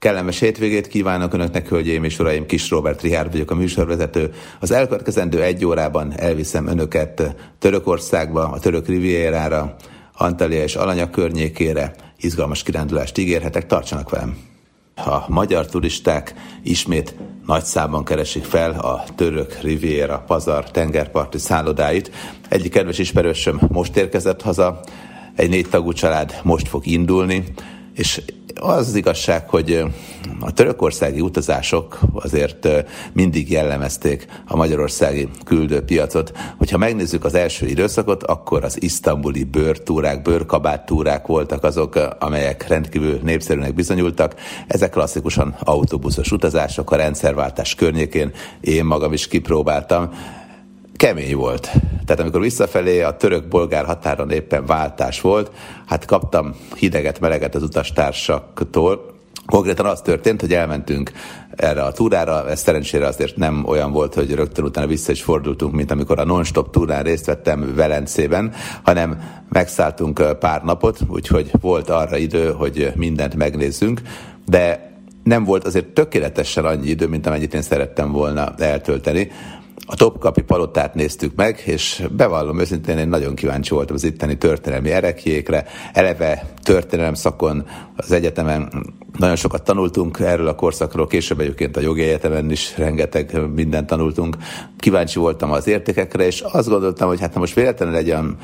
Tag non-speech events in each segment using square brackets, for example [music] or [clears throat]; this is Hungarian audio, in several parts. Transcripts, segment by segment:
Kellemes hétvégét kívánok Önöknek, hölgyeim és uraim, Kis Robert Rihárd vagyok a műsorvezető. Az elkövetkezendő egy órában elviszem Önöket Törökországba, a török rivierára, Antalya és Alanya környékére. Izgalmas kirándulást ígérhetek, tartsanak velem! A magyar turisták ismét nagy számban keresik fel a török Riviera pazar tengerparti szállodáit. Egyik kedves ismerősöm most érkezett haza, egy négy tagú család most fog indulni, és az az igazság, hogy a törökországi utazások azért mindig jellemezték a magyarországi küldőpiacot. Hogyha megnézzük az első időszakot, akkor az isztambuli bőrtúrák, bőrkabáttúrák voltak azok, amelyek rendkívül népszerűnek bizonyultak. Ezek klasszikusan autóbuszos utazások a rendszerváltás környékén. Én magam is kipróbáltam kemény volt. Tehát amikor visszafelé a török-bolgár határon éppen váltás volt, hát kaptam hideget, meleget az utastársaktól, Konkrétan az történt, hogy elmentünk erre a túrára, ez szerencsére azért nem olyan volt, hogy rögtön utána vissza is fordultunk, mint amikor a non-stop túrán részt vettem Velencében, hanem megszálltunk pár napot, úgyhogy volt arra idő, hogy mindent megnézzünk, de nem volt azért tökéletesen annyi idő, mint amennyit én szerettem volna eltölteni a Topkapi palotát néztük meg, és bevallom őszintén, én nagyon kíváncsi voltam az itteni történelmi erekjékre. Eleve történelem szakon az egyetemen nagyon sokat tanultunk erről a korszakról, később egyébként a jogi egyetemen is rengeteg mindent tanultunk. Kíváncsi voltam az értékekre, és azt gondoltam, hogy hát ha most véletlenül egy olyan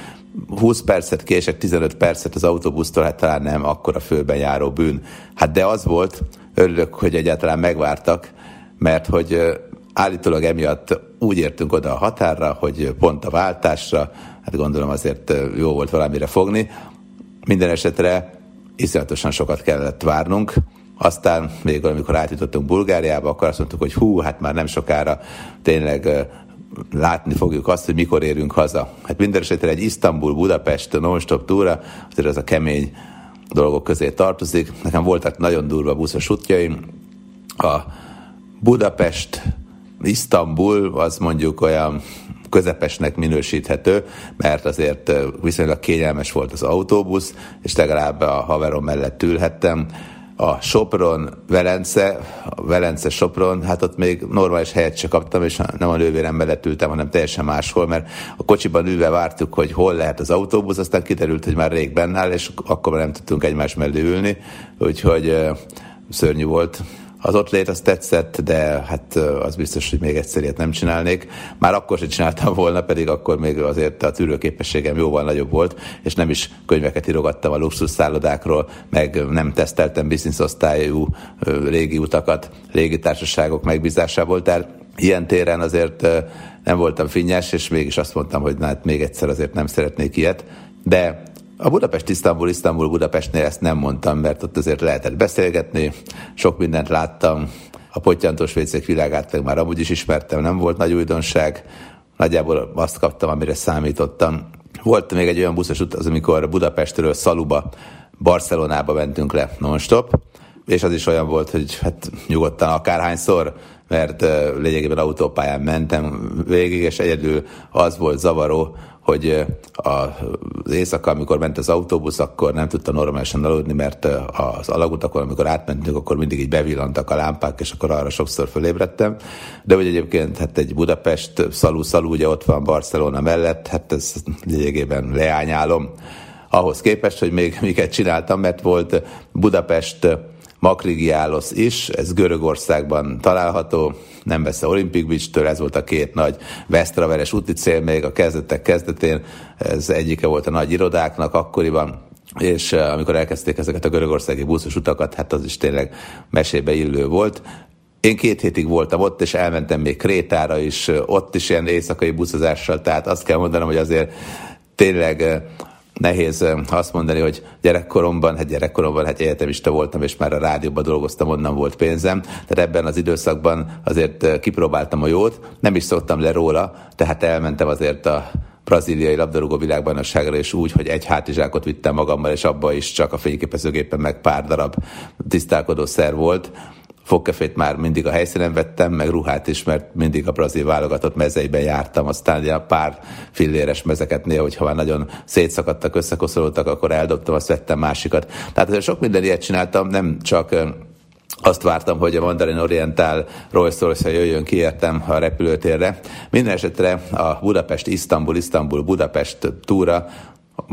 20 percet kések, 15 percet az autóbusztól, hát talán nem akkor a főben járó bűn. Hát de az volt, örülök, hogy egyáltalán megvártak, mert hogy állítólag emiatt úgy értünk oda a határra, hogy pont a váltásra, hát gondolom azért jó volt valamire fogni. Minden esetre iszonyatosan sokat kellett várnunk, aztán még amikor átjutottunk Bulgáriába, akkor azt mondtuk, hogy hú, hát már nem sokára tényleg látni fogjuk azt, hogy mikor érünk haza. Hát minden esetre egy Isztambul-Budapest non-stop túra, azért ez a kemény dolgok közé tartozik. Nekem voltak nagyon durva buszos útjaim. A Budapest Isztambul az mondjuk olyan közepesnek minősíthető, mert azért viszonylag kényelmes volt az autóbusz, és legalább a haverom mellett ülhettem. A Sopron, Velence, a Velence Sopron, hát ott még normális helyet se kaptam, és nem a nővérem mellett ültem, hanem teljesen máshol, mert a kocsiban ülve vártuk, hogy hol lehet az autóbusz, aztán kiderült, hogy már rég bennáll, és akkor már nem tudtunk egymás mellé ülni, úgyhogy szörnyű volt az ott lét az tetszett, de hát az biztos, hogy még egyszer ilyet nem csinálnék. Már akkor sem csináltam volna, pedig akkor még azért a tűrőképességem jóval nagyobb volt, és nem is könyveket írogattam a luxus szállodákról, meg nem teszteltem bizniszosztályú régi utakat, légitársaságok megbízásából, tehát ilyen téren azért nem voltam finnyes, és mégis azt mondtam, hogy hát még egyszer azért nem szeretnék ilyet, de a Budapest, Isztambul, Isztambul, Budapestnél ezt nem mondtam, mert ott azért lehetett beszélgetni, sok mindent láttam, a pottyantós vécék világát meg már amúgy is ismertem, nem volt nagy újdonság, nagyjából azt kaptam, amire számítottam. Volt még egy olyan buszos út, az amikor Budapestről Szaluba, Barcelonába mentünk le non-stop, és az is olyan volt, hogy hát nyugodtan akárhányszor, mert uh, lényegében autópályán mentem végig, és egyedül az volt zavaró, hogy az éjszaka, amikor ment az autóbusz, akkor nem tudta normálisan aludni, mert az alagutakon, amikor átmentünk, akkor mindig így bevillantak a lámpák, és akkor arra sokszor fölébredtem. De úgy egyébként hát egy Budapest, Szalú, Szalú, ugye ott van Barcelona mellett, hát ez lényegében leányálom. Ahhoz képest, hogy még [laughs] miket csináltam, mert volt Budapest Makrigiálosz is, ez Görögországban található, nem messze Olympic Beach-től, ez volt a két nagy Vesztraveres úti cél még a kezdetek kezdetén, ez egyike volt a nagy irodáknak akkoriban, és eh, amikor elkezdték ezeket a görögországi buszos utakat, hát az is tényleg mesébe illő volt. Én két hétig voltam ott, és elmentem még Krétára is, ott is ilyen éjszakai buszozással, tehát azt kell mondanom, hogy azért tényleg eh, nehéz azt mondani, hogy gyerekkoromban, hát gyerekkoromban, hát egyetemista voltam, és már a rádióban dolgoztam, onnan volt pénzem. Tehát ebben az időszakban azért kipróbáltam a jót, nem is szoktam le róla, tehát elmentem azért a braziliai labdarúgó világbajnokságra, és úgy, hogy egy hátizsákot vittem magammal, és abba is csak a fényképezőgépen meg pár darab tisztálkodó szer volt fogkefét már mindig a helyszínen vettem, meg ruhát is, mert mindig a brazil válogatott mezeiben jártam, aztán ugye pár filléres mezeket néha, hogyha már nagyon szétszakadtak, összekoszolódtak, akkor eldobtam, azt vettem másikat. Tehát sok minden ilyet csináltam, nem csak azt vártam, hogy a Mandarin Oriental Rolls Royce jöjjön ki értem a repülőtérre. Minden esetre a Budapest-Isztambul, Isztambul-Budapest túra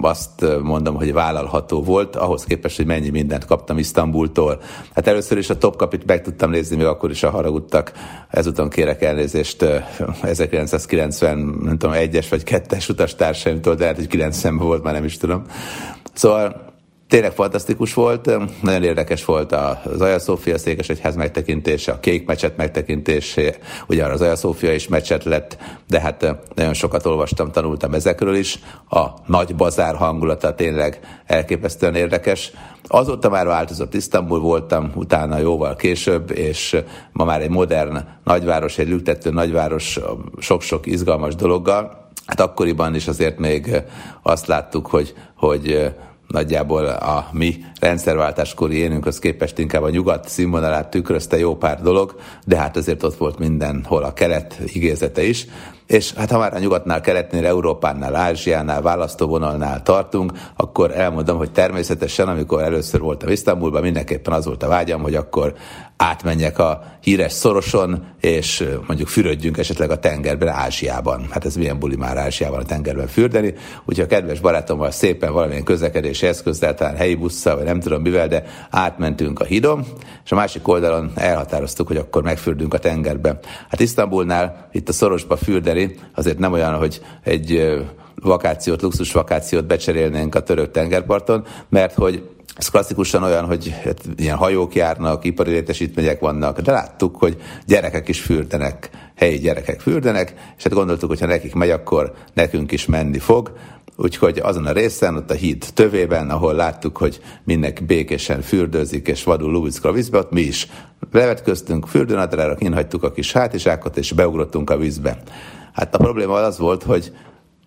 azt mondom, hogy vállalható volt, ahhoz képest, hogy mennyi mindent kaptam Isztambultól. Hát először is a Topkapit meg tudtam nézni, még akkor is a haragudtak. Ezután kérek elnézést 1990, [laughs] nem tudom, egyes vagy kettes utastársaimtól, de lehet, hogy 90 volt, már nem is tudom. Szóval tényleg fantasztikus volt, nagyon érdekes volt az Aja Szófia székesegyház megtekintése, a kék mecset megtekintése, ugye az Aja Szófia is mecset lett, de hát nagyon sokat olvastam, tanultam ezekről is. A nagy bazár hangulata tényleg elképesztően érdekes. Azóta már változott, Isztambul voltam, utána jóval később, és ma már egy modern nagyváros, egy lüktető nagyváros sok-sok izgalmas dologgal. Hát akkoriban is azért még azt láttuk, hogy, hogy nagyjából a mi rendszerváltáskori énünkhöz képest inkább a nyugat színvonalát tükrözte jó pár dolog, de hát azért ott volt mindenhol a kelet igézete is. És hát ha már a nyugatnál, keletnél, Európánál, Ázsiánál, választóvonalnál tartunk, akkor elmondom, hogy természetesen, amikor először voltam Isztambulban, mindenképpen az volt a vágyam, hogy akkor átmenjek a híres szoroson, és mondjuk fürödjünk esetleg a tengerben Ázsiában. Hát ez milyen buli már Ázsiában a tengerben fürdeni. Úgyhogy a kedves barátommal szépen valamilyen közlekedési eszközzel, talán helyi busszal, vagy nem tudom mivel, de átmentünk a hídon, és a másik oldalon elhatároztuk, hogy akkor megfürdünk a tengerbe. Hát Isztambulnál itt a szorosba fürdeni azért nem olyan, hogy egy vakációt, luxus vakációt becserélnénk a török tengerparton, mert hogy ez klasszikusan olyan, hogy hát, ilyen hajók járnak, ipari létesítmények vannak, de láttuk, hogy gyerekek is fürdenek, helyi gyerekek fürdenek, és hát gondoltuk, hogy ha nekik megy, akkor nekünk is menni fog. Úgyhogy azon a részen, ott a híd tövében, ahol láttuk, hogy mindenki békésen fürdőzik, és vadul lúbicka a vízbe, ott mi is levetköztünk, fürdőnadrára kinhagytuk a kis hátizsákot, és beugrottunk a vízbe. Hát a probléma az volt, hogy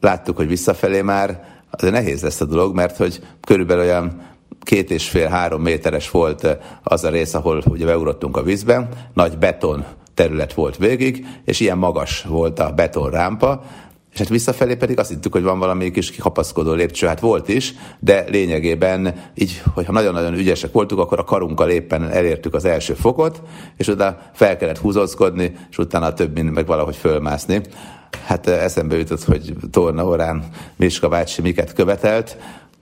láttuk, hogy visszafelé már azért nehéz lesz a dolog, mert hogy körülbelül olyan két és fél-három méteres volt az a rész, ahol ugye beugrottunk a vízbe, nagy beton terület volt végig, és ilyen magas volt a betonrámpa, és hát visszafelé pedig azt hittük, hogy van valami kis kikapaszkodó lépcső, hát volt is, de lényegében így, hogyha nagyon-nagyon ügyesek voltunk, akkor a karunkkal éppen elértük az első fokot, és oda fel kellett húzózkodni, és utána a több meg valahogy fölmászni. Hát eszembe jutott, hogy Torna Orán Miska bácsi miket követelt,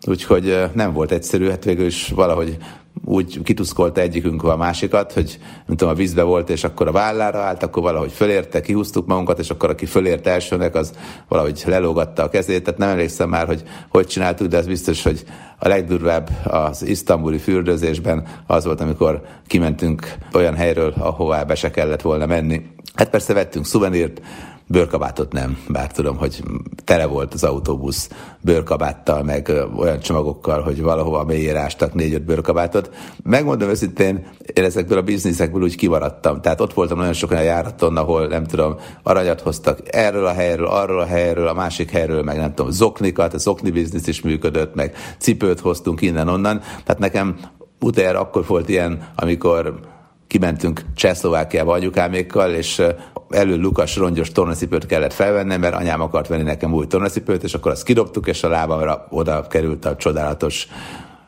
úgyhogy nem volt egyszerű, hát végül is valahogy úgy kituszkolta egyikünk a másikat, hogy nem tudom, a vízbe volt, és akkor a vállára állt, akkor valahogy fölérte, kihúztuk magunkat, és akkor aki fölért elsőnek, az valahogy lelógatta a kezét, tehát nem emlékszem már, hogy hogy csináltuk, de az biztos, hogy a legdurvább az isztambuli fürdőzésben az volt, amikor kimentünk olyan helyről, ahová be se kellett volna menni. Hát persze vettünk szuvenírt, bőrkabátot nem, bár tudom, hogy tele volt az autóbusz bőrkabáttal, meg olyan csomagokkal, hogy valahova mélyére ástak négy-öt bőrkabátot. Megmondom őszintén, én ezekből a bizniszekből úgy kimaradtam. Tehát ott voltam nagyon sok olyan járaton, ahol nem tudom, aranyat hoztak erről a helyről, arról a helyről, a másik helyről, meg nem tudom, zoknikat, a zokni biznisz is működött, meg cipőt hoztunk innen-onnan. Tehát nekem utoljára akkor volt ilyen, amikor kimentünk Csehszlovákiába anyukámékkal, és elő Lukas rongyos tornacipőt kellett felvennem, mert anyám akart venni nekem új tornacipőt, és akkor azt kidobtuk, és a lábamra oda került a csodálatos,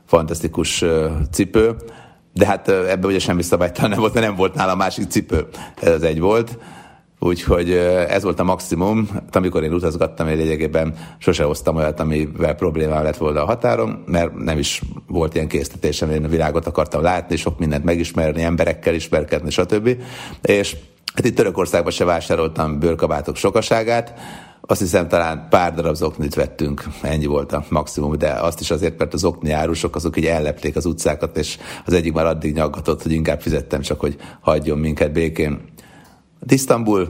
fantasztikus cipő. De hát ebben ugye semmi szabálytalan nem volt, mert nem volt nála másik cipő. Ez egy volt. Úgyhogy ez volt a maximum. Amikor én utazgattam, én lényegében sose hoztam olyat, amivel problémám lett volna a határon, mert nem is volt ilyen késztetésem, én a világot akartam látni, sok mindent megismerni, emberekkel ismerkedni, stb. És hát itt Törökországban se vásároltam bőrkabátok sokaságát, azt hiszem talán pár darab zoknit vettünk, ennyi volt a maximum, de azt is azért, mert az okni árusok azok így ellepték az utcákat, és az egyik már addig nyaggatott, hogy inkább fizettem csak, hogy hagyjon minket békén. Isztambul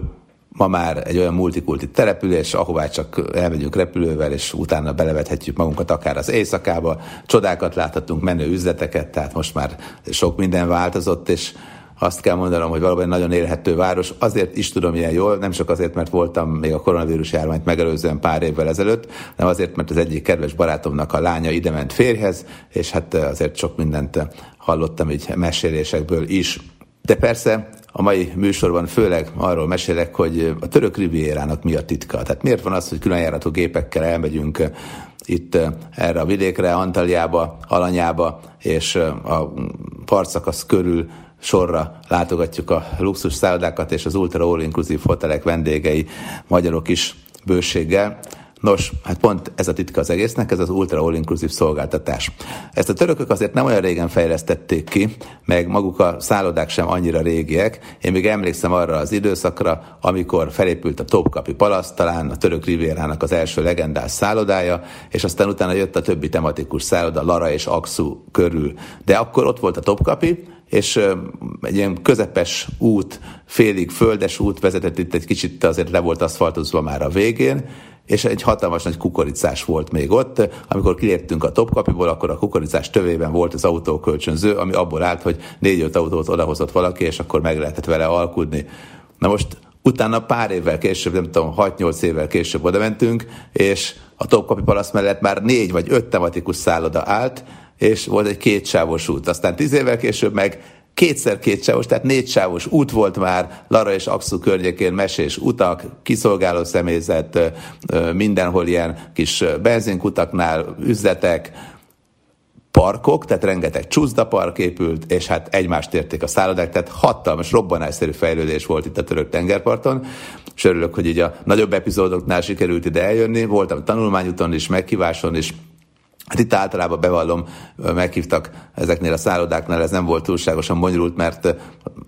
ma már egy olyan multikulti település, ahová csak elmegyünk repülővel, és utána belevethetjük magunkat akár az éjszakába, csodákat láthatunk, menő üzleteket, tehát most már sok minden változott, és azt kell mondanom, hogy valóban nagyon élhető város. Azért is tudom ilyen jól, nem csak azért, mert voltam még a koronavírus járványt megelőzően pár évvel ezelőtt, hanem azért, mert az egyik kedves barátomnak a lánya ide ment férjhez, és hát azért sok mindent hallottam így mesélésekből is. De persze a mai műsorban főleg arról mesélek, hogy a török rivierának mi a titka. Tehát miért van az, hogy különjáratú gépekkel elmegyünk itt eh, erre a vidékre, Antaliába, Alanyába, és eh, a partszakasz körül sorra látogatjuk a luxus szállodákat, és az ultra all-inclusive hotelek vendégei, magyarok is bőséggel. Nos, hát pont ez a titka az egésznek, ez az Ultra All Inclusive szolgáltatás. Ezt a törökök azért nem olyan régen fejlesztették ki, meg maguk a szállodák sem annyira régiek. Én még emlékszem arra az időszakra, amikor felépült a Topkapi Palasz, talán a török rivérának az első legendás szállodája, és aztán utána jött a többi tematikus szálloda, Lara és Aksu körül. De akkor ott volt a Topkapi, és egy ilyen közepes út, félig földes út vezetett itt egy kicsit azért le volt aszfaltozva már a végén, és egy hatalmas nagy kukoricás volt még ott. Amikor kiléptünk a topkapiból, akkor a kukoricás tövében volt az autókölcsönző, ami abból állt, hogy négy-öt autót odahozott valaki, és akkor meg lehetett vele alkudni. Na most utána pár évvel később, nem tudom, 6-8 évvel később oda mentünk, és a Topkapi Palasz mellett már négy vagy öt tematikus szálloda állt, és volt egy kétsávos út. Aztán tíz évvel később meg kétszer kétsávos, tehát négysávos út volt már, Lara és Axu környékén mesés utak, kiszolgáló személyzet, mindenhol ilyen kis benzinkutaknál üzletek, parkok, tehát rengeteg csúszdapark épült, és hát egymást érték a szállodák, tehát hatalmas, robbanásszerű fejlődés volt itt a török tengerparton, és örülök, hogy így a nagyobb epizódoknál sikerült ide eljönni, voltam tanulmányúton is, meghíváson is, Hát itt általában bevallom, meghívtak ezeknél a szállodáknál, ez nem volt túlságosan bonyolult, mert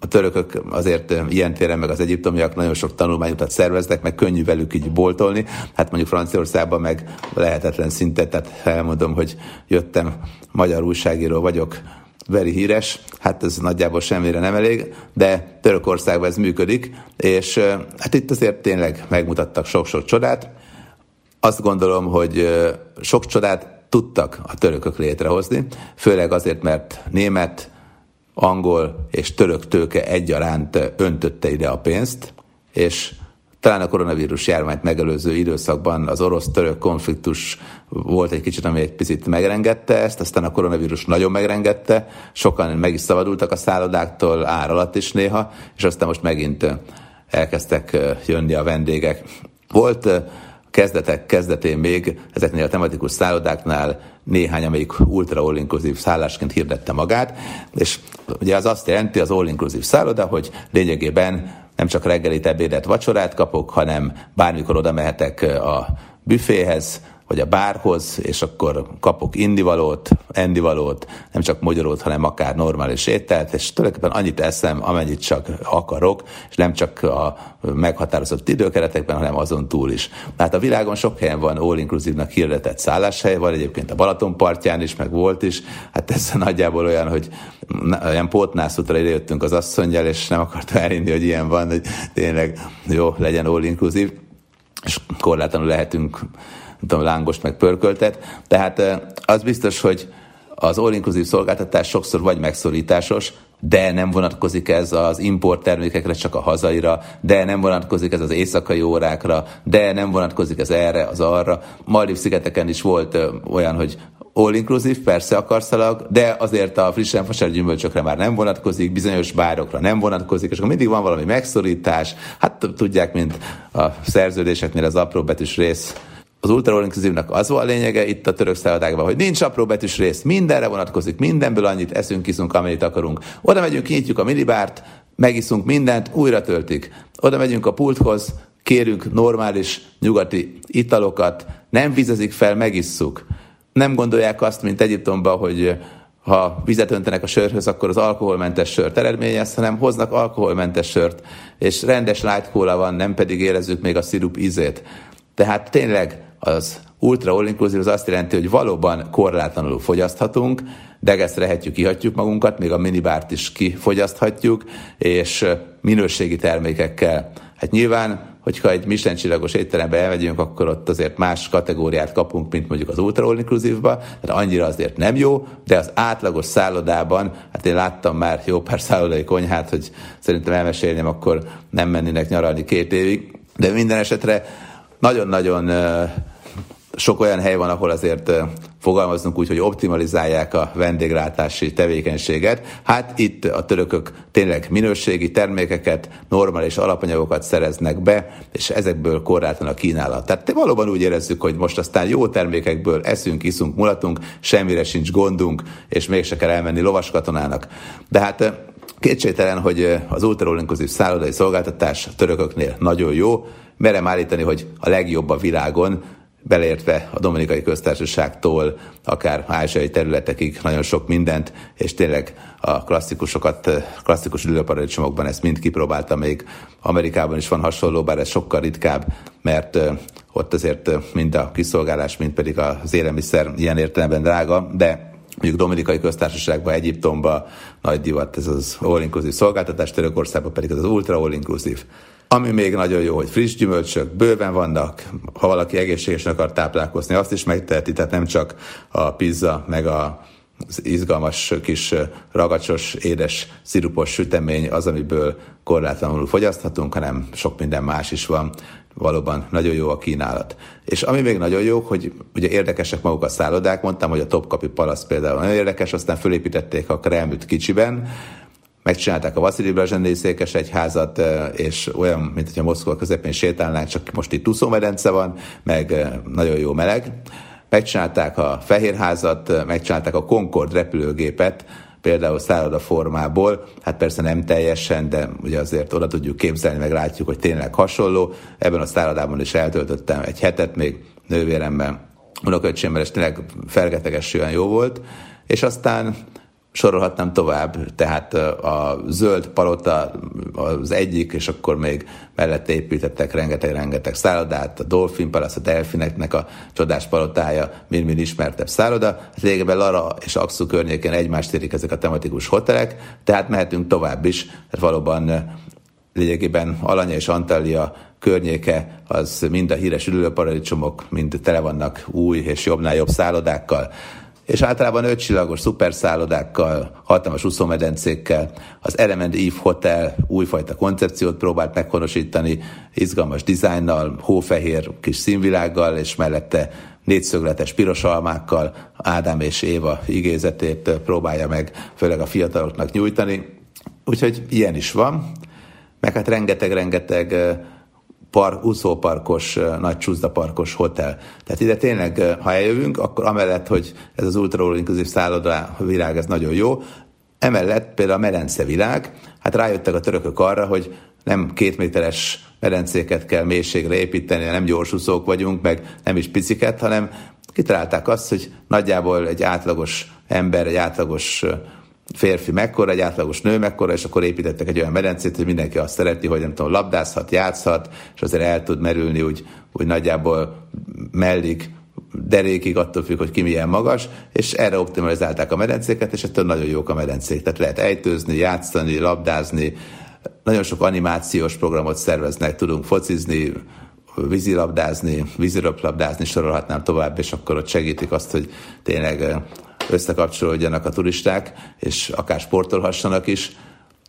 a törökök azért ilyen téren, meg az egyiptomiak nagyon sok tanulmányutat szerveznek, meg könnyű velük így boltolni. Hát mondjuk Franciaországban meg lehetetlen szinte, tehát elmondom, hogy jöttem, magyar újságíró vagyok, veri híres, hát ez nagyjából semmire nem elég, de Törökországban ez működik, és hát itt azért tényleg megmutattak sok-sok csodát. Azt gondolom, hogy sok csodát tudtak a törökök létrehozni, főleg azért, mert német, angol és török tőke egyaránt öntötte ide a pénzt, és talán a koronavírus járványt megelőző időszakban az orosz-török konfliktus volt egy kicsit, ami egy picit megrengette ezt, aztán a koronavírus nagyon megrengette, sokan meg is szabadultak a szállodáktól, ár alatt is néha, és aztán most megint elkezdtek jönni a vendégek. Volt kezdetek kezdetén még ezeknél a tematikus szállodáknál néhány, amelyik ultra all-inclusive szállásként hirdette magát, és ugye az azt jelenti az all-inclusive szálloda, hogy lényegében nem csak reggelit, ebédet, vacsorát kapok, hanem bármikor oda mehetek a büféhez, vagy a bárhoz, és akkor kapok indivalót, endivalót, nem csak magyarót, hanem akár normális ételt, és tulajdonképpen annyit eszem, amennyit csak akarok, és nem csak a meghatározott időkeretekben, hanem azon túl is. Tehát a világon sok helyen van all-inclusive-nak hirdetett szálláshely, van egyébként a Balaton partján is, meg volt is, hát ez nagyjából olyan, hogy olyan pótnászutra idejöttünk az asszonyjal, és nem akartam elhinni, hogy ilyen van, hogy tényleg jó, legyen all-inclusive, és korlátlanul lehetünk tudom, lángost meg pörköltet. Tehát az biztos, hogy az all-inclusive szolgáltatás sokszor vagy megszorításos, de nem vonatkozik ez az import termékekre, csak a hazaira, de nem vonatkozik ez az éjszakai órákra, de nem vonatkozik ez erre, az arra. Maldiv szigeteken is volt olyan, hogy all inclusive, persze akarszalag, de azért a frissen fasált gyümölcsökre már nem vonatkozik, bizonyos bárokra nem vonatkozik, és akkor mindig van valami megszorítás. Hát tudják, mint a szerződéseknél az apró betűs rész az ultra all az volt a lényege itt a török szállodákban, hogy nincs apró betűs rész, mindenre vonatkozik, mindenből annyit eszünk, kiszunk, amennyit akarunk. Oda megyünk, kinyitjuk a minibárt, megiszunk mindent, újra töltik. Oda megyünk a pulthoz, kérünk normális nyugati italokat, nem vizezik fel, megisszuk. Nem gondolják azt, mint Egyiptomban, hogy ha vizet öntenek a sörhöz, akkor az alkoholmentes sört eredményez, hanem hoznak alkoholmentes sört, és rendes light van, nem pedig érezzük még a szirup ízét. Tehát tényleg az ultra all inclusive az azt jelenti, hogy valóban korlátlanul fogyaszthatunk, degeszrehetjük, ihatjuk magunkat, még a minibárt is kifogyaszthatjuk, és minőségi termékekkel. Hát nyilván, hogyha egy Michelin csillagos étterembe elmegyünk, akkor ott azért más kategóriát kapunk, mint mondjuk az Ultra All Inclusive-ba, tehát annyira azért nem jó, de az átlagos szállodában, hát én láttam már jó pár szállodai konyhát, hogy szerintem elmesélném, akkor nem mennének nyaralni két évig, de minden esetre nagyon-nagyon sok olyan hely van, ahol azért fogalmazunk úgy, hogy optimalizálják a vendéglátási tevékenységet. Hát itt a törökök tényleg minőségi termékeket, normális alapanyagokat szereznek be, és ezekből korlátlan a kínálat. Tehát valóban úgy érezzük, hogy most aztán jó termékekből eszünk, iszunk, mulatunk, semmire sincs gondunk, és mégse kell elmenni lovaskatonának. De hát kétségtelen, hogy az ultrainkluszív szállodai szolgáltatás a törököknél nagyon jó, merem állítani, hogy a legjobb a világon, beleértve a Dominikai Köztársaságtól, akár ázsiai területekig nagyon sok mindent, és tényleg a klasszikusokat, klasszikus ülőparadicsomokban ezt mind kipróbálta, még Amerikában is van hasonló, bár ez sokkal ritkább, mert ott azért mind a kiszolgálás, mind pedig az élelmiszer ilyen értelemben drága, de mondjuk Dominikai Köztársaságban, Egyiptomban nagy divat ez az all-inclusive szolgáltatás, Törökországban pedig ez az ultra all-inclusive. Ami még nagyon jó, hogy friss gyümölcsök bőven vannak, ha valaki egészségesen akar táplálkozni, azt is megteheti, tehát nem csak a pizza, meg a az izgalmas kis ragacsos, édes, szirupos sütemény az, amiből korlátlanul fogyaszthatunk, hanem sok minden más is van. Valóban nagyon jó a kínálat. És ami még nagyon jó, hogy ugye érdekesek maguk a szállodák, mondtam, hogy a Topkapi Palasz például nagyon érdekes, aztán fölépítették a Kremlüt kicsiben, megcsinálták a Vasili Blazsendei székes egyházat, és olyan, mint hogyha Moszkva közepén sétálnánk, csak most itt úszómedence van, meg nagyon jó meleg. Megcsinálták a Fehérházat, megcsinálták a Concord repülőgépet, például szálloda formából, hát persze nem teljesen, de ugye azért oda tudjuk képzelni, meg látjuk, hogy tényleg hasonló. Ebben a szállodában is eltöltöttem egy hetet még nővéremmel, unoköcsémmel, és tényleg fergeteges jó volt. És aztán sorolhatnám tovább, tehát a zöld palota az egyik, és akkor még mellette építettek rengeteg-rengeteg szállodát, a Dolphin Palace, a Delfineknek a csodás palotája, mind-mind ismertebb szálloda. Hát lényegében Lara és Axu környékén egymást érik ezek a tematikus hotelek, tehát mehetünk tovább is, mert valóban lényegében Alanya és Antalya környéke, az mind a híres ülőparadicsomok, mind tele vannak új és jobbnál jobb szállodákkal és általában ötcsillagos szuperszállodákkal, hatalmas úszómedencékkel. Az Element Eve Hotel újfajta koncepciót próbált meghonosítani, izgalmas dizájnnal, hófehér kis színvilággal, és mellette négyszögletes piros almákkal Ádám és Éva igézetét próbálja meg főleg a fiataloknak nyújtani. Úgyhogy ilyen is van, meg hát rengeteg-rengeteg park, úszóparkos, nagy csúszdaparkos hotel. Tehát ide tényleg, ha eljövünk, akkor amellett, hogy ez az ultra all szálloda világ, ez nagyon jó, emellett például a medence világ, hát rájöttek a törökök arra, hogy nem két méteres medencéket kell mélységre építeni, nem gyorsúszók vagyunk, meg nem is piciket, hanem kitalálták azt, hogy nagyjából egy átlagos ember, egy átlagos férfi mekkora, egy átlagos nő mekkora, és akkor építettek egy olyan medencét, hogy mindenki azt szereti, hogy nem tudom, labdázhat, játszhat, és azért el tud merülni úgy, úgy nagyjából mellig, derékig, attól függ, hogy ki milyen magas, és erre optimalizálták a medencéket, és ettől nagyon jók a medencék. Tehát lehet ejtőzni, játszani, labdázni, nagyon sok animációs programot szerveznek, tudunk focizni, vízilabdázni, víziröplabdázni, sorolhatnám tovább, és akkor ott segítik azt, hogy tényleg összekapcsolódjanak a turisták, és akár sportolhassanak is.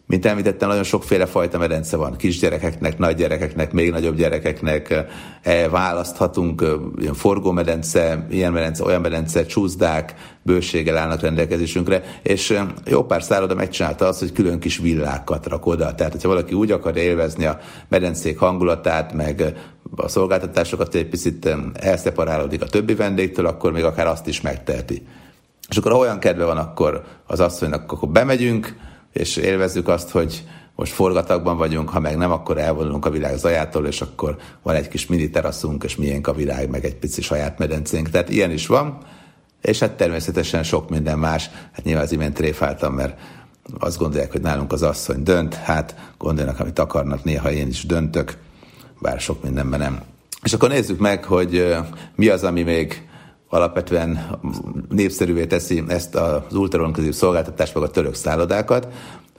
Mint említettem, nagyon sokféle fajta medence van. Kisgyerekeknek, nagygyerekeknek, még nagyobb gyerekeknek e, választhatunk ilyen forgómedence, ilyen medence, olyan medence, csúszdák, bőséggel állnak rendelkezésünkre, és jó pár szálloda megcsinálta azt, hogy külön kis villákat rak oda. Tehát, hogyha valaki úgy akarja élvezni a medencék hangulatát, meg a szolgáltatásokat egy picit elszeparálódik a többi vendégtől, akkor még akár azt is megteheti. És akkor olyan kedve van, akkor az asszonynak akkor bemegyünk, és élvezzük azt, hogy most forgatagban vagyunk, ha meg nem, akkor elvonulunk a világ zajától, és akkor van egy kis mini teraszunk, és miénk a világ, meg egy pici saját medencénk. Tehát ilyen is van, és hát természetesen sok minden más. Hát nyilván az imént tréfáltam, mert azt gondolják, hogy nálunk az asszony dönt, hát gondolnak, amit akarnak, néha én is döntök, bár sok mindenben nem. És akkor nézzük meg, hogy mi az, ami még alapvetően népszerűvé teszi ezt az ultraronközű szolgáltatást, meg a török szállodákat.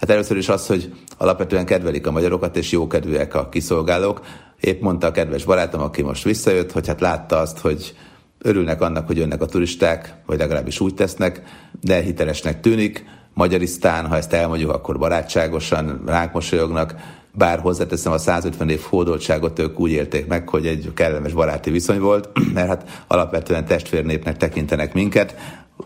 Hát először is az, hogy alapvetően kedvelik a magyarokat, és jókedvűek a kiszolgálók. Épp mondta a kedves barátom, aki most visszajött, hogy hát látta azt, hogy örülnek annak, hogy jönnek a turisták, vagy legalábbis úgy tesznek, de hitelesnek tűnik. Magyarisztán, ha ezt elmondjuk, akkor barátságosan ránk mosolyognak, bár hozzáteszem a 150 év hódoltságot ők úgy élték meg, hogy egy kellemes baráti viszony volt, [clears throat] mert hát alapvetően testvérnépnek tekintenek minket,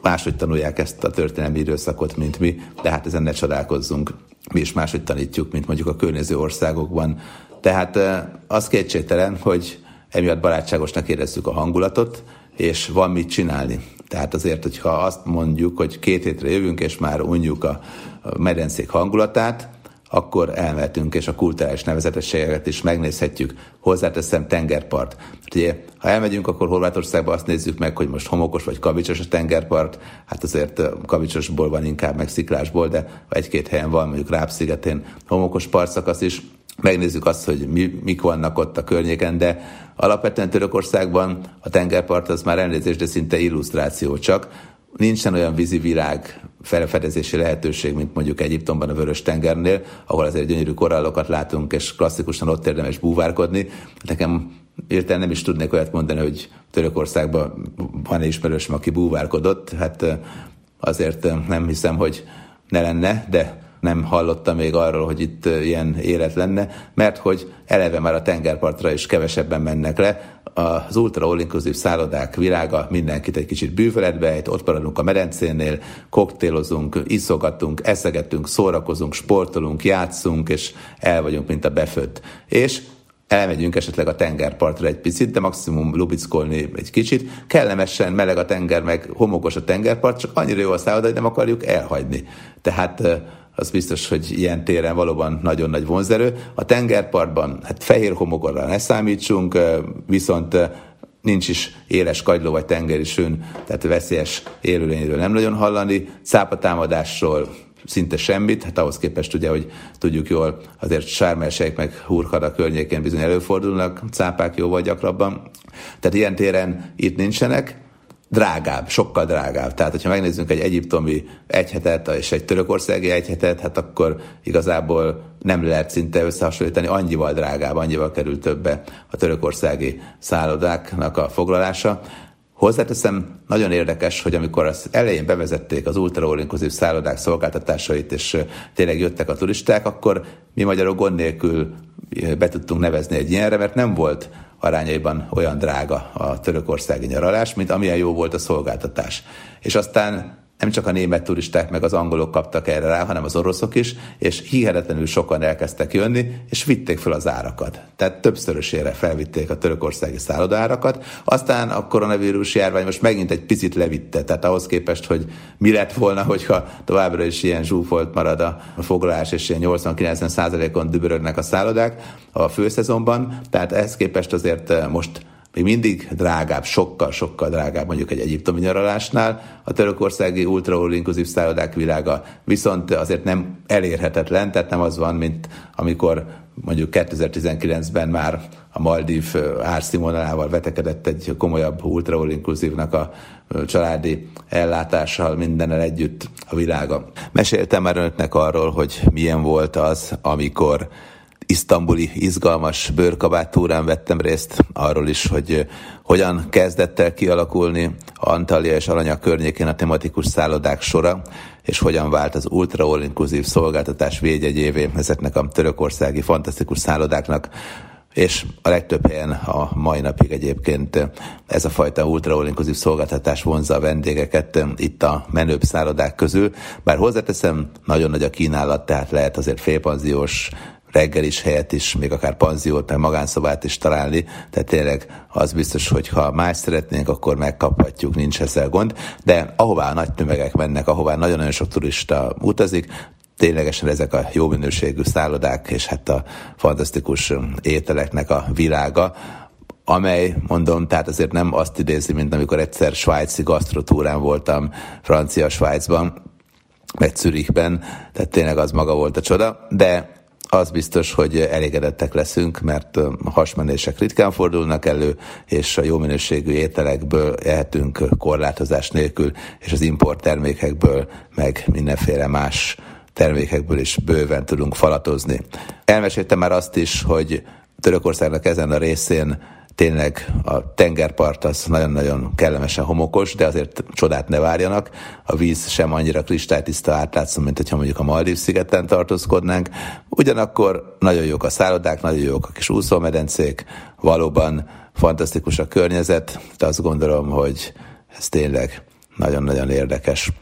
máshogy tanulják ezt a történelmi időszakot, mint mi, de hát ezen ne csodálkozzunk. Mi is máshogy tanítjuk, mint mondjuk a környező országokban. Tehát az kétségtelen, hogy emiatt barátságosnak érezzük a hangulatot, és van mit csinálni. Tehát azért, hogyha azt mondjuk, hogy két hétre jövünk, és már unjuk a medencék hangulatát, akkor elmehetünk, és a kulturális nevezetességeket is megnézhetjük. Hozzáteszem tengerpart. Ugye, ha elmegyünk, akkor Horvátországba azt nézzük meg, hogy most homokos vagy kavicsos a tengerpart. Hát azért kavicsosból van inkább, meg sziklásból, de egy-két helyen van, mondjuk Ráb-szigetén homokos partszakasz is. Megnézzük azt, hogy mi, mik vannak ott a környéken, de alapvetően Törökországban a tengerpart az már elnézést, de szinte illusztráció csak nincsen olyan vízi világ felfedezési lehetőség, mint mondjuk Egyiptomban a Vörös tengernél, ahol azért gyönyörű korallokat látunk, és klasszikusan ott érdemes búvárkodni. Nekem értelem nem is tudnék olyat mondani, hogy Törökországban van egy ismerősöm, aki búvárkodott. Hát azért nem hiszem, hogy ne lenne, de nem hallottam még arról, hogy itt ilyen élet lenne, mert hogy eleve már a tengerpartra is kevesebben mennek le. Az ultra all inclusive szállodák világa mindenkit egy kicsit bűvöletbe ejt, ott maradunk a medencénél, koktélozunk, iszogatunk, eszegetünk, szórakozunk, sportolunk, játszunk, és el vagyunk, mint a befőtt. És elmegyünk esetleg a tengerpartra egy picit, de maximum lubickolni egy kicsit. Kellemesen meleg a tenger, meg homokos a tengerpart, csak annyira jó a szálloda, hogy nem akarjuk elhagyni. Tehát az biztos, hogy ilyen téren valóban nagyon nagy vonzerő. A tengerpartban, hát fehér homokra ne számítsunk, viszont nincs is éles kagyló vagy tengeri sűn, tehát veszélyes élőlényről nem nagyon hallani. Cápatámadásról szinte semmit, hát ahhoz képest ugye, hogy tudjuk jól, azért sármelsejek meg hurkada környékén bizony előfordulnak cápák jóval gyakrabban. Tehát ilyen téren itt nincsenek, drágább, sokkal drágább. Tehát, hogyha megnézzünk egy egyiptomi egyhetet és egy törökországi egyhetet, hát akkor igazából nem lehet szinte összehasonlítani, annyival drágább, annyival kerül többe a törökországi szállodáknak a foglalása. Hozzáteszem, nagyon érdekes, hogy amikor az elején bevezették az ultra szállodák szolgáltatásait, és tényleg jöttek a turisták, akkor mi magyarok gond nélkül be tudtunk nevezni egy ilyenre, mert nem volt arányaiban olyan drága a törökországi nyaralás, mint amilyen jó volt a szolgáltatás. És aztán nem csak a német turisták meg az angolok kaptak erre rá, hanem az oroszok is, és hihetetlenül sokan elkezdtek jönni, és vitték fel az árakat. Tehát többszörösére felvitték a törökországi szállodárakat. Aztán a koronavírus járvány most megint egy picit levitte, tehát ahhoz képest, hogy mi lett volna, hogyha továbbra is ilyen zsúfolt marad a foglalás, és ilyen 80-90 százalékon dübörögnek a szállodák a főszezonban, tehát ehhez képest azért most még mindig drágább, sokkal-sokkal drágább mondjuk egy egyiptomi nyaralásnál. A törökországi ultra all szállodák világa viszont azért nem elérhetetlen, tehát nem az van, mint amikor mondjuk 2019-ben már a Maldív árszínvonalával vetekedett egy komolyabb ultra all a családi ellátással, mindennel együtt a világa. Meséltem már önöknek arról, hogy milyen volt az, amikor isztambuli izgalmas bőrkabátúrán vettem részt, arról is, hogy hogyan kezdett el kialakulni Antalya és Alanya környékén a tematikus szállodák sora, és hogyan vált az ultra all szolgáltatás védjegyévé ezeknek a törökországi fantasztikus szállodáknak, és a legtöbb helyen a mai napig egyébként ez a fajta ultra all szolgáltatás vonzza a vendégeket itt a menőbb szállodák közül, bár hozzáteszem, nagyon nagy a kínálat, tehát lehet azért félpanziós reggelis helyet is, még akár panziót, meg magánszobát is találni, tehát tényleg az biztos, hogy ha más szeretnénk, akkor megkaphatjuk, nincs ezzel gond, de ahová nagy tömegek mennek, ahová nagyon-nagyon sok turista utazik, ténylegesen ezek a jó minőségű szállodák, és hát a fantasztikus ételeknek a világa, amely, mondom, tehát azért nem azt idézi, mint amikor egyszer svájci gasztrotúrán voltam francia Svájcban, meg Zürichben, tehát tényleg az maga volt a csoda, de az biztos, hogy elégedettek leszünk, mert hasmenések ritkán fordulnak elő, és a jó minőségű ételekből ehetünk korlátozás nélkül, és az import termékekből, meg mindenféle más termékekből is bőven tudunk falatozni. Elmeséltem már azt is, hogy Törökországnak ezen a részén tényleg a tengerpart az nagyon-nagyon kellemesen homokos, de azért csodát ne várjanak. A víz sem annyira kristálytiszta átlátszó, mint hogyha mondjuk a Maldív szigeten tartózkodnánk. Ugyanakkor nagyon jók a szállodák, nagyon jók a kis úszómedencék, valóban fantasztikus a környezet, de azt gondolom, hogy ez tényleg nagyon-nagyon érdekes.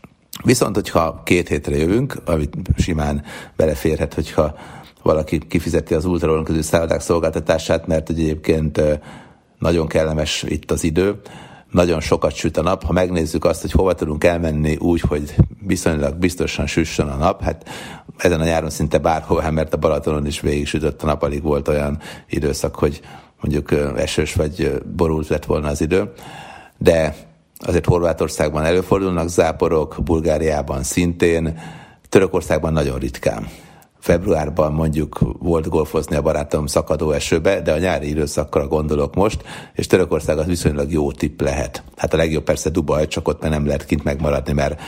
Viszont, hogyha két hétre jövünk, amit simán beleférhet, hogyha valaki kifizeti az ultralon közül szállodák szolgáltatását, mert egyébként nagyon kellemes itt az idő, nagyon sokat süt a nap. Ha megnézzük azt, hogy hova tudunk elmenni úgy, hogy viszonylag biztosan süssön a nap, hát ezen a nyáron szinte bárhova, mert a Balatonon is végig sütött a nap, alig volt olyan időszak, hogy mondjuk esős vagy borult lett volna az idő. De azért Horvátországban előfordulnak záporok, Bulgáriában szintén, Törökországban nagyon ritkán februárban mondjuk volt golfozni a barátom szakadó esőbe, de a nyári időszakra gondolok most, és Törökország az viszonylag jó tipp lehet. Hát a legjobb persze Dubaj, csak ott már nem lehet kint megmaradni, mert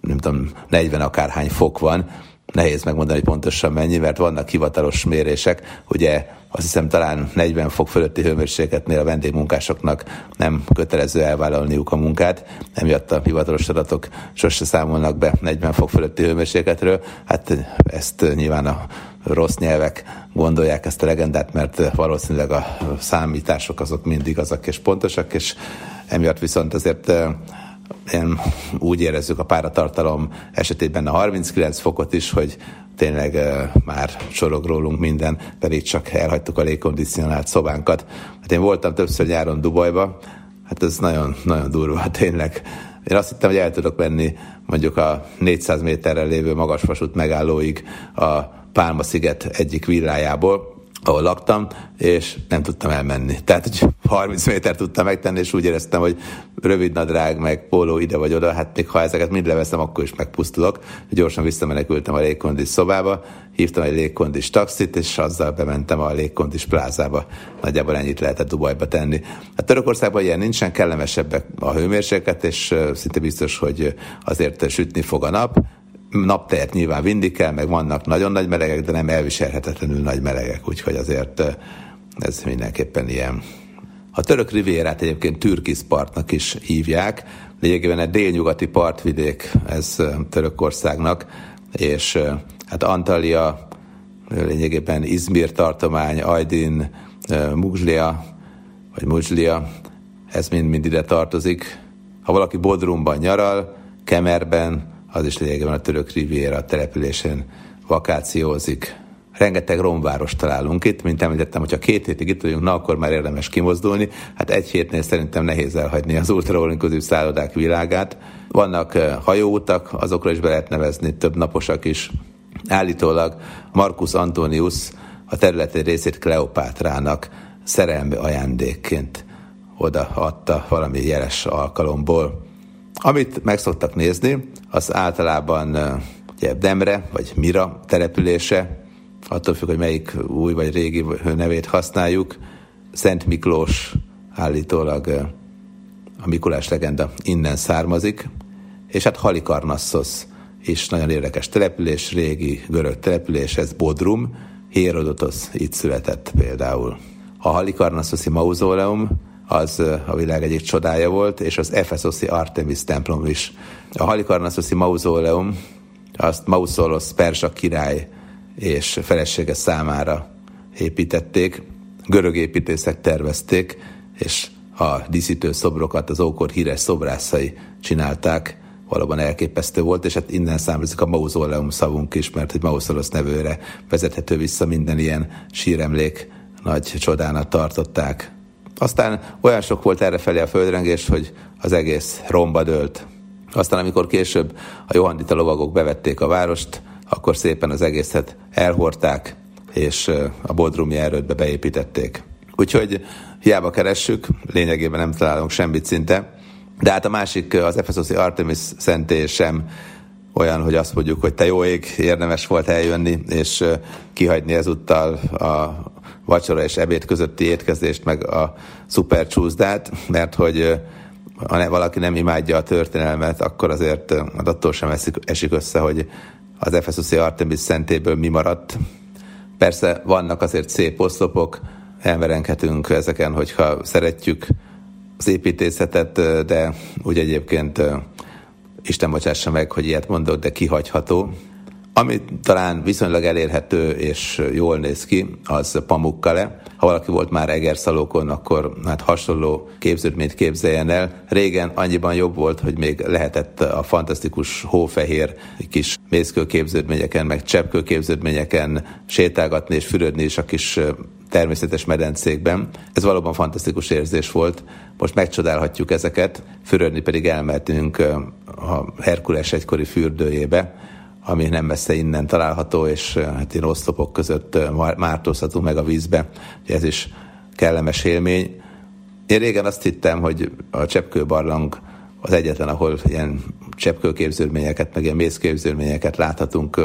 nem tudom, 40 akárhány fok van, nehéz megmondani, hogy pontosan mennyi, mert vannak hivatalos mérések. Ugye azt hiszem talán 40 fok fölötti hőmérsékletnél a vendégmunkásoknak nem kötelező elvállalniuk a munkát, emiatt a hivatalos adatok sose számolnak be 40 fok fölötti hőmérsékletről. Hát ezt nyilván a rossz nyelvek gondolják ezt a legendát, mert valószínűleg a számítások azok mindig azok és pontosak, és emiatt viszont azért én úgy érezzük a páratartalom esetében a 39 fokot is, hogy tényleg már sorog rólunk minden, pedig csak elhagytuk a légkondicionált szobánkat. Hát én voltam többször nyáron Dubajba, hát ez nagyon, nagyon durva [laughs] tényleg. Én azt hittem, hogy el tudok menni mondjuk a 400 méterrel lévő magasvasút megállóig a Pálma-sziget egyik villájából, ahol laktam, és nem tudtam elmenni. Tehát, hogy 30 méter tudtam megtenni, és úgy éreztem, hogy rövid nadrág, meg póló ide vagy oda, hát még ha ezeket mind leveszem, akkor is megpusztulok. Gyorsan visszamenekültem a légkondis szobába, hívtam egy légkondis taxit, és azzal bementem a légkondis plázába. Nagyjából ennyit lehetett Dubajba tenni. Hát Törökországban ilyen nincsen, kellemesebbek a hőmérséklet, és szinte biztos, hogy azért sütni fog a nap naptejet nyilván vinni kell, meg vannak nagyon nagy melegek, de nem elviselhetetlenül nagy melegek, úgyhogy azért ez mindenképpen ilyen. A török rivérát egyébként Türkisz partnak is hívják, lényegében egy délnyugati partvidék ez Törökországnak, és hát Antalya, lényegében Izmir tartomány, Aydin, Mugzlia, vagy Muzslia, ez mind-mind ide tartozik. Ha valaki Bodrumban nyaral, Kemerben, az is lényegében a török riviera településen vakációzik. Rengeteg romváros találunk itt, mint említettem, hogyha két hétig itt vagyunk, na akkor már érdemes kimozdulni. Hát egy hétnél szerintem nehéz elhagyni az ultra szállodák világát. Vannak eh, hajóutak, azokra is be lehet nevezni, több naposak is. Állítólag Marcus Antonius a területi részét Kleopátrának szerelmi ajándékként oda adta valami jeles alkalomból. Amit meg szoktak nézni, az általában ugye, Demre vagy Mira települése, attól függ, hogy melyik új vagy régi nevét használjuk. Szent Miklós állítólag a Mikulás legenda innen származik, és hát Halikarnassos is nagyon érdekes település, régi görög település, ez Bodrum, Hérodotos itt született például. A Halikarnassoszi mauzóleum az a világ egyik csodája volt, és az Efesoszi Artemis templom is. A Halikarnassoszi mauzóleum azt Mausolos persa király és felesége számára építették, görög építészek tervezték, és a díszítő szobrokat az ókor híres szobrászai csinálták, valóban elképesztő volt, és hát innen származik a mauzóleum szavunk is, mert hogy Mausolos nevőre vezethető vissza minden ilyen síremlék nagy csodának tartották. Aztán olyan sok volt errefelé a földrengés, hogy az egész romba dőlt. Aztán, amikor később a Johannita lovagok bevették a várost, akkor szépen az egészet elhordták, és a Bodrumi erődbe beépítették. Úgyhogy hiába keressük, lényegében nem találunk semmit szinte, de hát a másik, az Efesoszi Artemis szentély sem olyan, hogy azt mondjuk, hogy te jó ég, érdemes volt eljönni, és kihagyni ezúttal a vacsora és ebéd közötti étkezést, meg a szuper csúszdát, mert hogy ha valaki nem imádja a történelmet, akkor azért hát attól sem esik, esik össze, hogy az Efesoszi Artemis szentéből mi maradt. Persze vannak azért szép oszlopok, elmerenkedünk ezeken, hogyha szeretjük az építészetet, de úgy egyébként Isten bocsássa meg, hogy ilyet mondok, de kihagyható. Ami talán viszonylag elérhető és jól néz ki, az Pamukkale. Ha valaki volt már Egerszalókon, akkor hát hasonló képződményt képzeljen el. Régen annyiban jobb volt, hogy még lehetett a fantasztikus hófehér kis mészkőképződményeken, meg cseppkőképződményeken sétálgatni és fürödni is a kis természetes medencékben. Ez valóban fantasztikus érzés volt. Most megcsodálhatjuk ezeket, fürödni pedig elmehetünk a Herkules egykori fürdőjébe, ami nem messze innen található, és hát én oszlopok között mártózhatunk meg a vízbe. Ez is kellemes élmény. Én régen azt hittem, hogy a Cseppkőbarlang az egyetlen, ahol ilyen cseppkőképződményeket, meg ilyen mészképződményeket láthatunk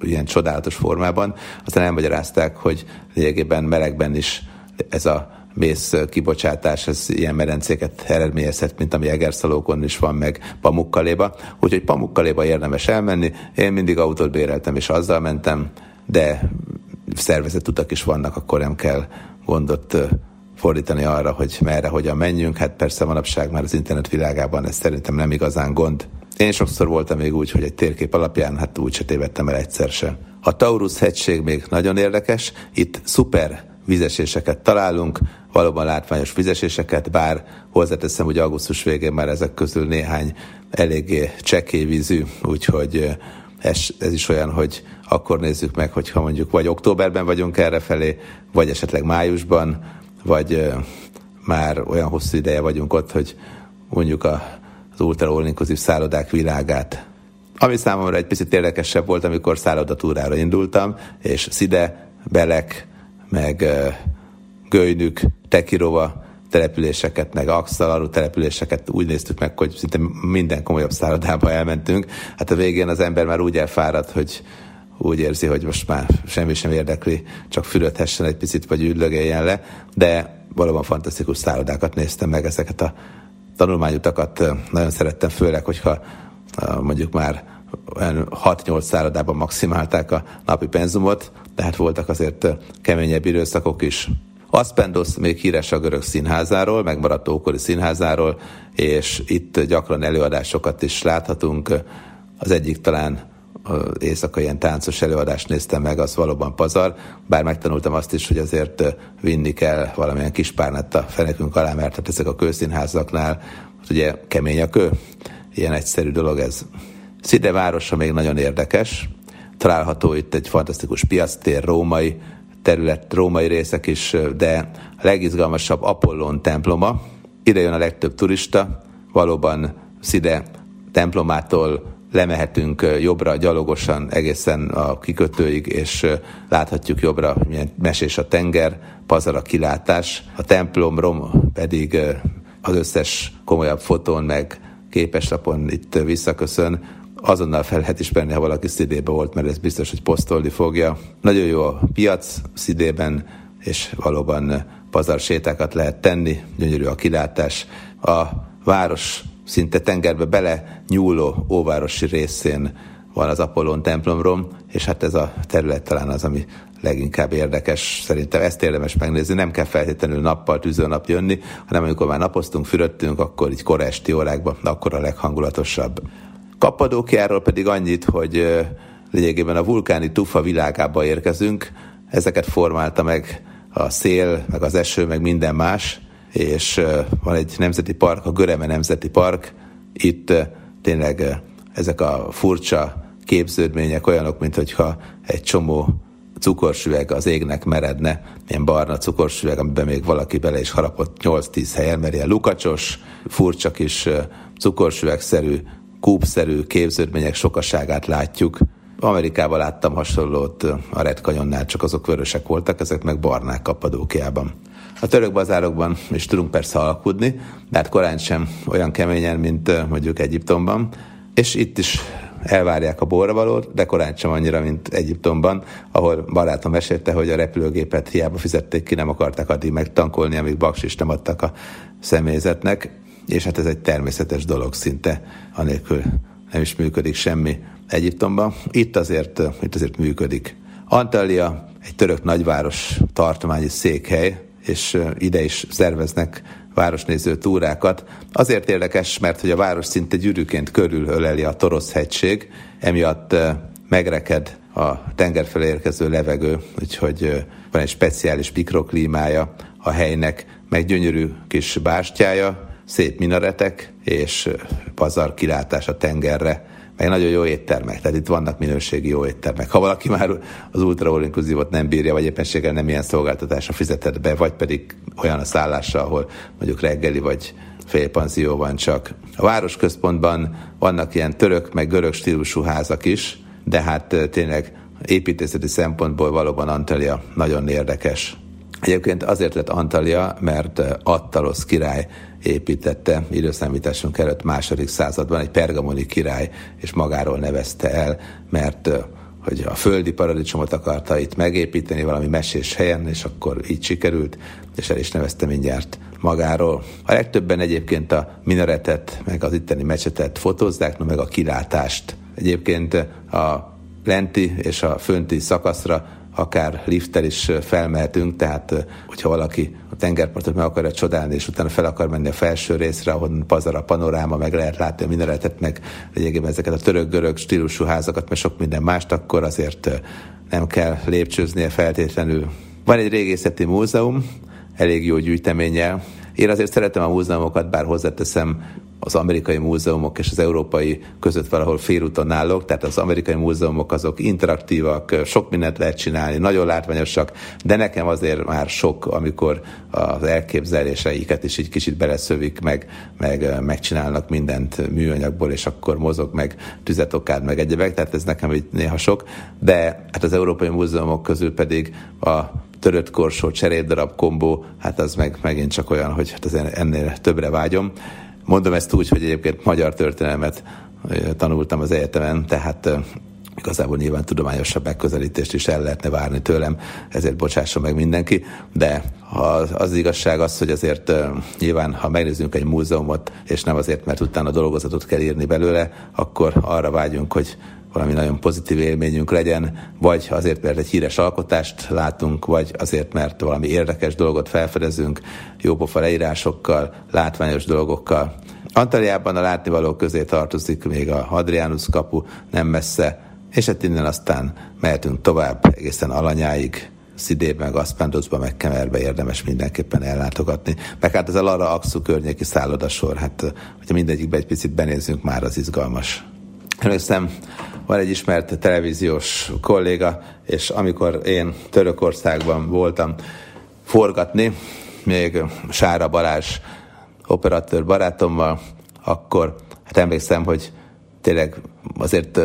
ilyen csodálatos formában. Aztán elmagyarázták, hogy lényegében melegben is ez a mész kibocsátás, ez ilyen medencéket eredményezhet, mint ami Egerszalókon is van, meg Pamukkaléba. Úgyhogy Pamukkaléba érdemes elmenni. Én mindig autót béreltem, és azzal mentem, de szervezett utak is vannak, akkor nem kell gondot fordítani arra, hogy merre, hogyan menjünk. Hát persze manapság már az internet világában ez szerintem nem igazán gond. Én sokszor voltam még úgy, hogy egy térkép alapján, hát úgy se tévedtem el egyszer sem. A Taurus hegység még nagyon érdekes, itt szuper vizeséseket találunk, valóban látványos vizeséseket, bár hozzáteszem, hogy augusztus végén már ezek közül néhány eléggé csekély vízű, úgyhogy ez, ez is olyan, hogy akkor nézzük meg, hogyha mondjuk vagy októberben vagyunk errefelé, vagy esetleg májusban, vagy már olyan hosszú ideje vagyunk ott, hogy mondjuk az ultra all szállodák világát. Ami számomra egy picit érdekesebb volt, amikor szállodatúrára indultam, és Szide, Belek, meg Gölynük, Tekirova településeket, meg Axalaru településeket úgy néztük meg, hogy szinte minden komolyabb szállodába elmentünk. Hát a végén az ember már úgy elfáradt, hogy úgy érzi, hogy most már semmi sem érdekli, csak fürödhessen egy picit, vagy üldögéljen le, de valóban fantasztikus szállodákat néztem meg, ezeket a tanulmányutakat nagyon szerettem, főleg, hogyha mondjuk már 6-8 szállodában maximálták a napi penzumot, tehát voltak azért keményebb időszakok is. Aspendos még híres a görög színházáról, megmaradt ókori színházáról, és itt gyakran előadásokat is láthatunk. Az egyik talán éjszaka ilyen táncos előadást néztem meg, az valóban pazar, bár megtanultam azt is, hogy azért vinni kell valamilyen kis párnát a fenekünk alá, mert hát ezek a kőszínházaknál ugye kemény a kő, ilyen egyszerű dolog ez. Szide városa még nagyon érdekes, található itt egy fantasztikus piactér, római terület, római részek is, de a legizgalmasabb Apollon temploma. Ide jön a legtöbb turista, valóban Szide templomától lemehetünk jobbra gyalogosan egészen a kikötőig, és láthatjuk jobbra, milyen mesés a tenger, pazar a kilátás. A templom rom pedig az összes komolyabb fotón meg képeslapon itt visszaköszön, azonnal fel lehet ismerni, ha valaki szidébe volt, mert ez biztos, hogy posztolni fogja. Nagyon jó a piac szidében, és valóban pazar sétákat lehet tenni, gyönyörű a kilátás. A város szinte tengerbe bele nyúló óvárosi részén van az Apollon templomrom, és hát ez a terület talán az, ami leginkább érdekes. Szerintem ezt érdemes megnézni, nem kell feltétlenül nappal, tűzőnap jönni, hanem amikor már napoztunk, fürödtünk, akkor így kora esti órákban, akkor a leghangulatosabb. Kappadókiáról pedig annyit, hogy lényegében a vulkáni tufa világába érkezünk, ezeket formálta meg a szél, meg az eső, meg minden más, és van egy nemzeti park, a Göreme Nemzeti Park, itt tényleg ezek a furcsa képződmények olyanok, mint hogyha egy csomó cukorsüveg az égnek meredne, ilyen barna cukorsüveg, amiben még valaki bele is harapott 8-10 helyen, mert ilyen lukacsos, furcsa kis cukorsüvegszerű, kúpszerű képződmények sokaságát látjuk. Amerikában láttam hasonlót a Red Canyonnál, csak azok vörösek voltak, ezek meg barnák Kappadókiában. A török bazárokban is tudunk persze alkudni, de hát korán sem olyan keményen, mint mondjuk Egyiptomban, és itt is elvárják a borravalót, de korán sem annyira, mint Egyiptomban, ahol barátom mesélte, hogy a repülőgépet hiába fizették ki, nem akarták addig megtankolni, amíg baksis nem adtak a személyzetnek, és hát ez egy természetes dolog szinte, anélkül nem is működik semmi Egyiptomban. Itt azért, itt azért működik. Antalya egy török nagyváros tartományi székhely, és ide is szerveznek városnéző túrákat. Azért érdekes, mert hogy a város szinte gyűrűként körülöleli a Torosz-hegység, emiatt megreked a tenger felé érkező levegő, úgyhogy van egy speciális mikroklímája a helynek, meg gyönyörű kis bástyája, szép minaretek és pazar kilátás a tengerre, meg nagyon jó éttermek, tehát itt vannak minőségi jó éttermek. Ha valaki már az ultra all nem bírja, vagy éppenséggel nem ilyen szolgáltatásra fizetett be, vagy pedig olyan a szállása, ahol mondjuk reggeli vagy félpanzió van csak. A városközpontban vannak ilyen török, meg görög stílusú házak is, de hát tényleg építészeti szempontból valóban Antalya nagyon érdekes. Egyébként azért lett Antalya, mert Attalos király építette időszámításunk előtt második században egy pergamoni király, és magáról nevezte el, mert hogy a földi paradicsomot akarta itt megépíteni valami mesés helyen, és akkor így sikerült, és el is nevezte mindjárt magáról. A legtöbben egyébként a minaretet, meg az itteni mecsetet fotózzák, no meg a kilátást. Egyébként a lenti és a fönti szakaszra akár lifttel is felmehetünk, tehát hogyha valaki a tengerpartot meg akarja csodálni, és utána fel akar menni a felső részre, ahol pazar a panoráma, meg lehet látni a minaretet, meg lényegében ezeket a török-görög stílusú házakat, meg sok minden mást, akkor azért nem kell lépcsőznie feltétlenül. Van egy régészeti múzeum, elég jó gyűjteménnyel. Én azért szeretem a múzeumokat, bár hozzáteszem, az amerikai múzeumok és az európai között valahol félúton állok, tehát az amerikai múzeumok azok interaktívak, sok mindent lehet csinálni, nagyon látványosak, de nekem azért már sok, amikor az elképzeléseiket is így kicsit beleszövik, meg, meg megcsinálnak mindent műanyagból, és akkor mozog meg tüzetokád, meg egyebek, tehát ez nekem így néha sok, de hát az európai múzeumok közül pedig a törött korsó, cserépdarab kombó, hát az meg megint csak olyan, hogy hát az ennél többre vágyom. Mondom ezt úgy, hogy egyébként magyar történelmet tanultam az egyetemen, tehát igazából nyilván tudományosabb megközelítést is el lehetne várni tőlem, ezért bocsásson meg mindenki, de az, az igazság az, hogy azért nyilván, ha megnézzünk egy múzeumot, és nem azért, mert utána dolgozatot kell írni belőle, akkor arra vágyunk, hogy valami nagyon pozitív élményünk legyen, vagy azért, mert egy híres alkotást látunk, vagy azért, mert valami érdekes dolgot felfedezünk, jópofa leírásokkal, látványos dolgokkal. Antaliában a látnivaló közé tartozik még a Hadrianus kapu, nem messze, és hát innen aztán mehetünk tovább egészen Alanyáig, Szidében, Gaspandosba, meg Kemerbe érdemes mindenképpen ellátogatni. Meg hát ez a Lara Axu környéki szállodasor, hát hogyha mindegyikbe egy picit benézzünk, már az izgalmas. Emlékszem, van egy ismert televíziós kolléga, és amikor én Törökországban voltam forgatni, még Sára Balázs operatőr barátommal, akkor hát emlékszem, hogy tényleg azért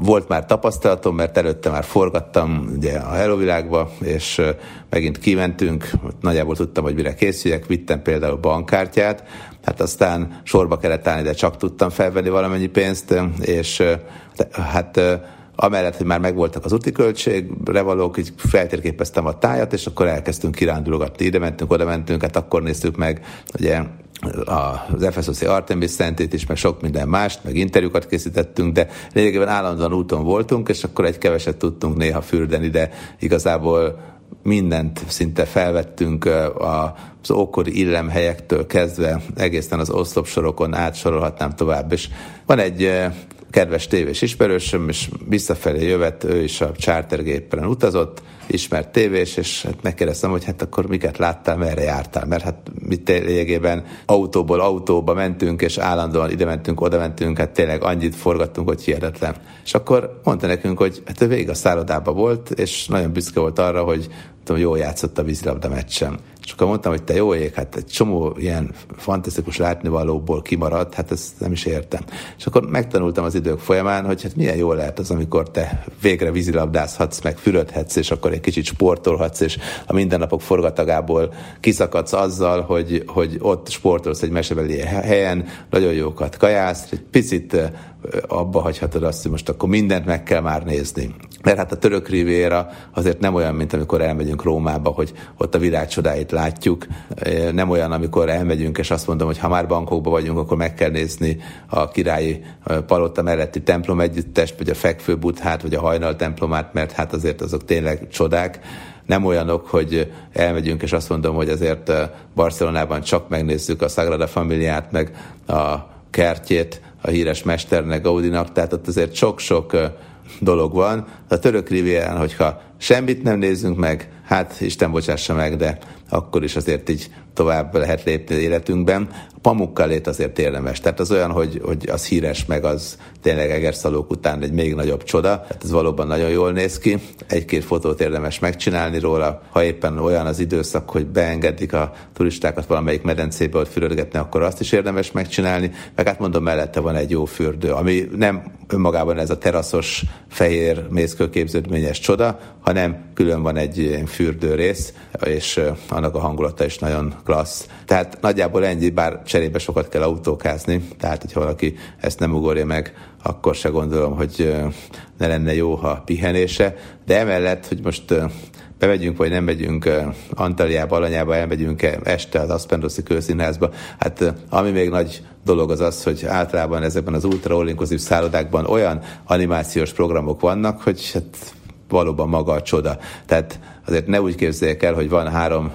volt már tapasztalatom, mert előtte már forgattam ugye a Hello világba, és megint kimentünk, nagyjából tudtam, hogy mire készüljek, vittem például bankkártyát, hát aztán sorba kellett állni, de csak tudtam felvenni valamennyi pénzt, és hát amellett, hogy már megvoltak az úti költségre valók, így feltérképeztem a tájat, és akkor elkezdtünk kirándulogatni, ide mentünk, oda mentünk, hát akkor néztük meg, ugye az FSOC Artemis szentét is, meg sok minden mást, meg interjúkat készítettünk, de lényegében állandóan úton voltunk, és akkor egy keveset tudtunk néha fürdeni, de igazából mindent szinte felvettünk az ókori illemhelyektől kezdve egészen az oszlopsorokon átsorolhatnám tovább. És van egy kedves tévés ismerősöm, és visszafelé jövet, ő is a chartergépen utazott, ismert tévés, és hát megkérdeztem, hogy hát akkor miket láttál, merre jártál, mert hát mi lényegében autóból autóba mentünk, és állandóan ide mentünk, oda mentünk, hát tényleg annyit forgattunk, hogy hihetetlen. És akkor mondta nekünk, hogy hát ő végig a szállodában volt, és nagyon büszke volt arra, hogy tudom, jól játszott a vízilabda meccsen. És akkor mondtam, hogy te jó ég, hát egy csomó ilyen fantasztikus látnivalóból kimaradt, hát ezt nem is értem. És akkor megtanultam az idők folyamán, hogy hát milyen jó lehet az, amikor te végre vízilabdázhatsz, meg fürödhetsz, és akkor egy kicsit sportolhatsz, és a mindennapok forgatagából kiszakadsz azzal, hogy, hogy ott sportolsz egy mesebeli helyen, nagyon jókat kajász, egy picit abba hagyhatod azt, hogy most akkor mindent meg kell már nézni. Mert hát a török rivéra azért nem olyan, mint amikor elmegyünk Rómába, hogy ott a világ csodáit látjuk. Nem olyan, amikor elmegyünk, és azt mondom, hogy ha már bankokba vagyunk, akkor meg kell nézni a királyi palota melletti templom együttest, vagy a fekvő buthát, vagy a hajnal templomát, mert hát azért azok tényleg csodák nem olyanok, hogy elmegyünk, és azt mondom, hogy azért Barcelonában csak megnézzük a Sagrada Familiát, meg a kertjét, a híres mesternek, Gaudinak, tehát ott azért sok-sok dolog van. A török rivérán, hogyha semmit nem nézzünk meg, hát Isten bocsássa meg, de akkor is azért így tovább lehet lépni életünkben. A pamukkalét azért érdemes. Tehát az olyan, hogy, hogy az híres, meg az tényleg egerszalók után egy még nagyobb csoda. Tehát ez valóban nagyon jól néz ki. Egy-két fotót érdemes megcsinálni róla. Ha éppen olyan az időszak, hogy beengedik a turistákat valamelyik medencébe ott fürödgetni, akkor azt is érdemes megcsinálni. Meg hát mondom, mellette van egy jó fürdő, ami nem önmagában ez a teraszos, fehér, mészkőképződményes csoda, hanem külön van egy fürdő rész, és annak a hangulata is nagyon klassz. Tehát nagyjából ennyi, bár cserébe sokat kell autókázni, tehát hogyha valaki ezt nem ugorja meg, akkor se gondolom, hogy ne lenne jó, ha pihenése. De emellett, hogy most bemegyünk, vagy nem megyünk Antaliába, Alanyába, elmegyünk este az Aspendoszi kőszínházba. Hát ami még nagy dolog az az, hogy általában ezekben az ultra all szállodákban olyan animációs programok vannak, hogy hát valóban maga a csoda. Tehát azért ne úgy képzeljék el, hogy van három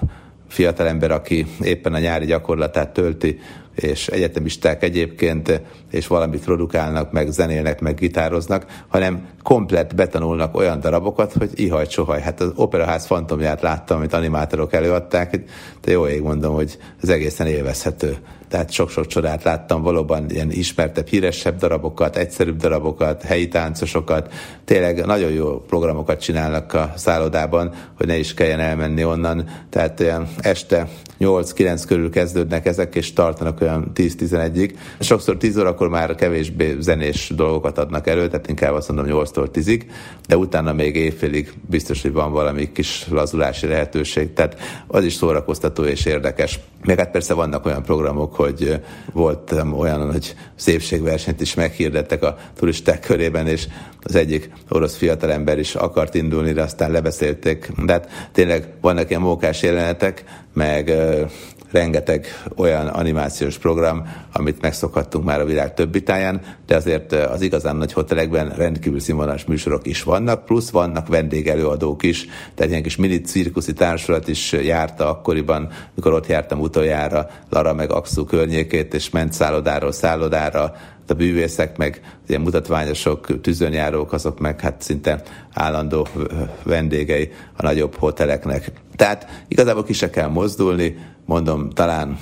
fiatalember, aki éppen a nyári gyakorlatát tölti, és egyetemisták egyébként, és valamit produkálnak, meg zenélnek, meg gitároznak, hanem komplet betanulnak olyan darabokat, hogy ihaj sohaj. Hát az operaház fantomját láttam, amit animátorok előadták, de jó ég mondom, hogy ez egészen élvezhető tehát sok-sok csodát láttam, valóban ilyen ismertebb, híresebb darabokat, egyszerűbb darabokat, helyi táncosokat, tényleg nagyon jó programokat csinálnak a szállodában, hogy ne is kelljen elmenni onnan, tehát olyan este 8-9 körül kezdődnek ezek, és tartanak olyan 10-11-ig. Sokszor 10 órakor már kevésbé zenés dolgokat adnak elő, tehát inkább azt mondom 8-tól 10-ig, de utána még évfélig biztos, hogy van valami kis lazulási lehetőség, tehát az is szórakoztató és érdekes. Meg hát persze vannak olyan programok, hogy volt olyan, hogy szépségversenyt is meghirdettek a turisták körében, és az egyik orosz fiatalember is akart indulni, de aztán lebeszélték. De hát tényleg vannak ilyen mókás jelenetek, meg rengeteg olyan animációs program, amit megszokhattunk már a világ többi táján, de azért az igazán nagy hotelekben rendkívül színvonalas műsorok is vannak, plusz vannak vendégelőadók is, tehát ilyen kis mini cirkuszi társulat is járta akkoriban, mikor ott jártam utoljára Lara meg Axu környékét, és ment szállodáról szállodára, a bűvészek, meg ilyen mutatványosok, tűzönjárók, azok meg hát szinte állandó vendégei a nagyobb hoteleknek. Tehát igazából ki se kell mozdulni, mondom, talán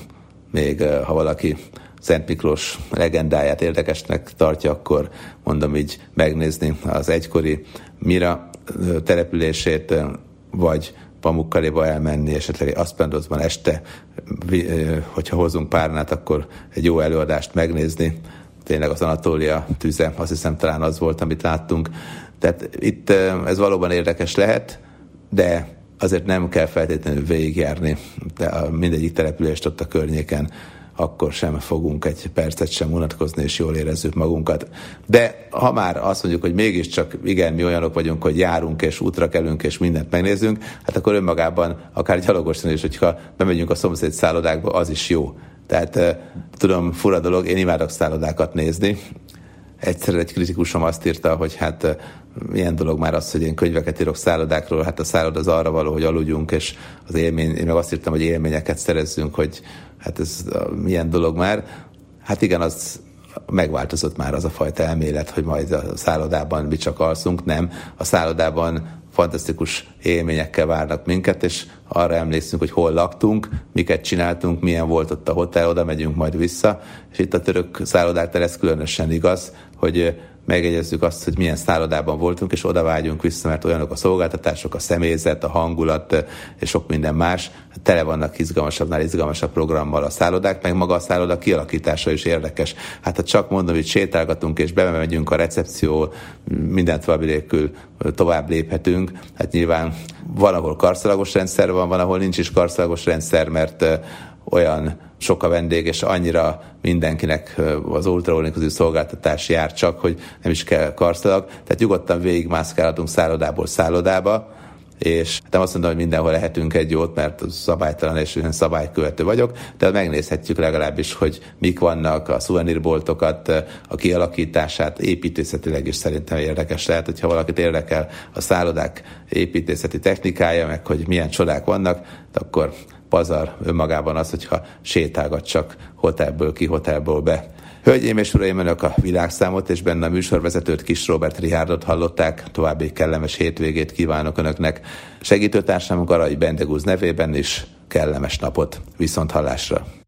még ha valaki Szent Miklós legendáját érdekesnek tartja, akkor mondom így megnézni az egykori Mira települését, vagy Pamukkaléba elmenni, esetleg Aspendosban este, hogyha hozunk párnát, akkor egy jó előadást megnézni, tényleg az Anatólia tüze, azt hiszem talán az volt, amit láttunk. Tehát itt ez valóban érdekes lehet, de azért nem kell feltétlenül végigjárni. De mindegyik települést ott a környéken, akkor sem fogunk egy percet sem unatkozni, és jól érezzük magunkat. De ha már azt mondjuk, hogy mégiscsak igen, mi olyanok vagyunk, hogy járunk és útra kelünk és mindent megnézünk, hát akkor önmagában akár gyalogosan is, hogyha bemegyünk a szomszéd szállodákba, az is jó. Tehát tudom, fura dolog, én imádok szállodákat nézni. Egyszer egy kritikusom azt írta, hogy hát milyen dolog már az, hogy én könyveket írok szállodákról, hát a szálloda az arra való, hogy aludjunk, és az élmény, én meg azt írtam, hogy élményeket szerezzünk, hogy hát ez milyen dolog már. Hát igen, az megváltozott már az a fajta elmélet, hogy majd a szállodában mi csak alszunk, nem. A szállodában fantasztikus élményekkel várnak minket, és arra emlékszünk, hogy hol laktunk, miket csináltunk, milyen volt ott a hotel, oda megyünk majd vissza, és itt a török szállodák ez különösen igaz, hogy megegyezzük azt, hogy milyen szállodában voltunk, és oda vágyunk vissza, mert olyanok a szolgáltatások, a személyzet, a hangulat és sok minden más, tele vannak izgalmasabbnál izgalmasabb programmal a szállodák, meg maga a szálloda kialakítása is érdekes. Hát ha csak mondom, hogy sétálgatunk és bemegyünk a recepció, mindent valami nélkül tovább léphetünk, hát nyilván van, ahol karszalagos rendszer van, van, ahol nincs is karszalagos rendszer, mert olyan sok a vendég, és annyira mindenkinek az ultra szolgáltatás jár csak, hogy nem is kell karszalag. Tehát nyugodtan végigmászkálhatunk szállodából szállodába, és nem azt mondom, hogy mindenhol lehetünk egy jót, mert szabálytalan és olyan szabálykövető vagyok, de megnézhetjük legalábbis, hogy mik vannak a szuvenírboltokat, a kialakítását, építészetileg is szerintem érdekes lehet, hogyha valakit érdekel a szállodák építészeti technikája, meg hogy milyen csodák vannak, akkor pazar önmagában az, hogyha sétálgat csak hotelből ki, hotelből be. Hölgyeim és uraim, önök a világszámot és benne a műsorvezetőt Kis Robert Rihárdot hallották. További kellemes hétvégét kívánok önöknek. Segítőtársam Garai Bendegúz nevében is kellemes napot. Viszont hallásra!